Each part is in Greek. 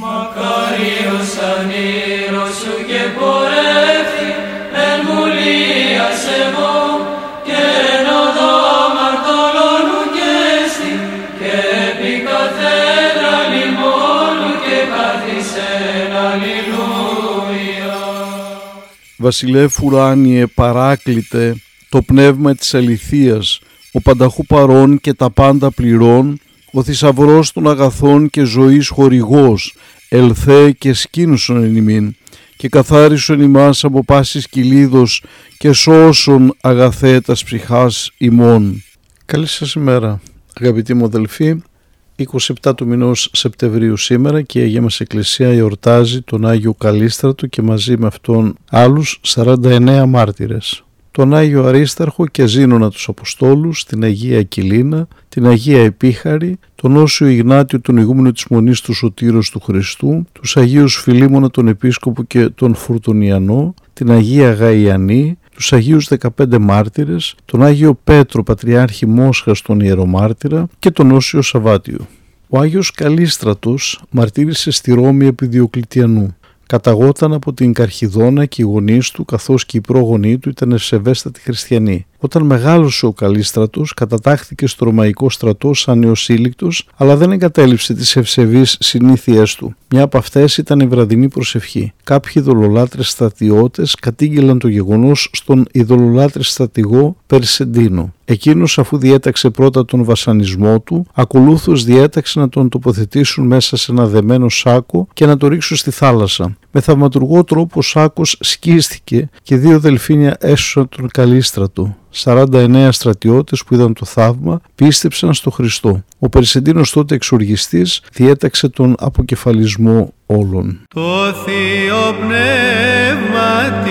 Καρίος ανήρος σου και πορεύθη εν μουλίας εγώ και εν οδό μαρτωλώνου και στη και επί καθένα λιμόνου και καθισεν αλληλούια. Βασιλεύ ουράνιε παράκλητε το πνεύμα της αληθείας, ο πανταχού παρών και τα πάντα πληρών, ο θησαυρός των αγαθών και ζωής χορηγός, ελθέ και σκήνουσον εν ημίν, και καθάρισον ημάς από πάσης κυλίδος και σώσον αγαθέτας ψυχάς ημών. Καλή σας ημέρα, αγαπητοί μου αδελφοί. 27 του μηνός Σεπτεμβρίου σήμερα και η Αγία μας Εκκλησία εορτάζει τον Άγιο Καλίστρατο και μαζί με αυτόν άλλους 49 μάρτυρες τον Άγιο Αρίσταρχο και Ζήνονα τους Αποστόλους, την Αγία Κιλίνα, την Αγία Επίχαρη, τον Όσιο Ιγνάτιο τον ηγούμενο της Μονής του Σωτήρος του Χριστού, τους Αγίους Φιλίμωνα τον Επίσκοπο και τον Φουρτονιανό, την Αγία Γαϊανή, τους Αγίους 15 μάρτυρες, τον Άγιο Πέτρο Πατριάρχη Μόσχας τον Ιερομάρτυρα και τον Όσιο Σαββάτιο. Ο Άγιος Καλίστρατος μαρτύρησε στη Ρώμη επί Διοκλητιανού. Καταγόταν από την Καρχιδόνα και οι γονείς του, καθώς και οι πρόγονοί του ήταν ευσεβέστατοι χριστιανοί. Όταν μεγάλωσε ο Καλίστρατο, κατατάχθηκε στο Ρωμαϊκό στρατό σαν νεοσύλληκτος, αλλά δεν εγκατέλειψε τις ευσεβείς συνήθειές του. Μια από αυτές ήταν η βραδινή προσευχή. Κάποιοι ειδωλολάτρες στρατιώτες κατήγγελαν το γεγονός στον ειδωλολάτρε στρατηγό Περσεντίνο. Εκείνος, αφού διέταξε πρώτα τον βασανισμό του, ακολούθως διέταξε να τον τοποθετήσουν μέσα σε ένα δεμένο σάκο και να το ρίξουν στη θάλασσα. Με θαυματουργό τρόπο ο σάκος σκίστηκε και δύο δελφίνια έσωσαν τον Καλίστρατο. 49 στρατιώτες που είδαν το θαύμα πίστεψαν στο Χριστό. Ο Περσεντίνος τότε εξοργιστής διέταξε τον αποκεφαλισμό όλων. Το Θείο Πνεύματι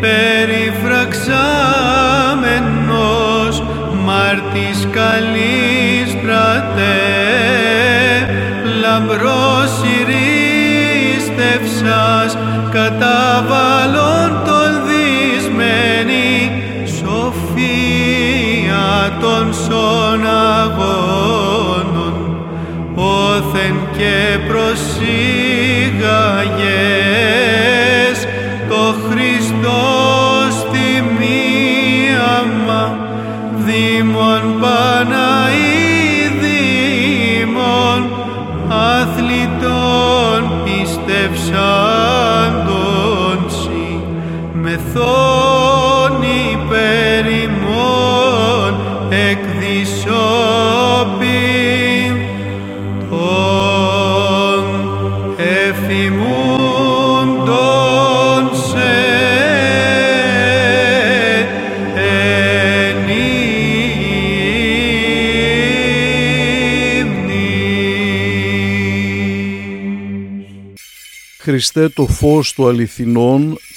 περιφραξάμενος μάρτης καλής στρατέ λαμπρός καταβαλών τον δυσμένη σοφία των σων αγώνων όθεν και προσήγαγες μεθόν υπερημών εκδισόπιν των εφημούντων σε εν ύμνη. Χριστέ το φως του αληθινών,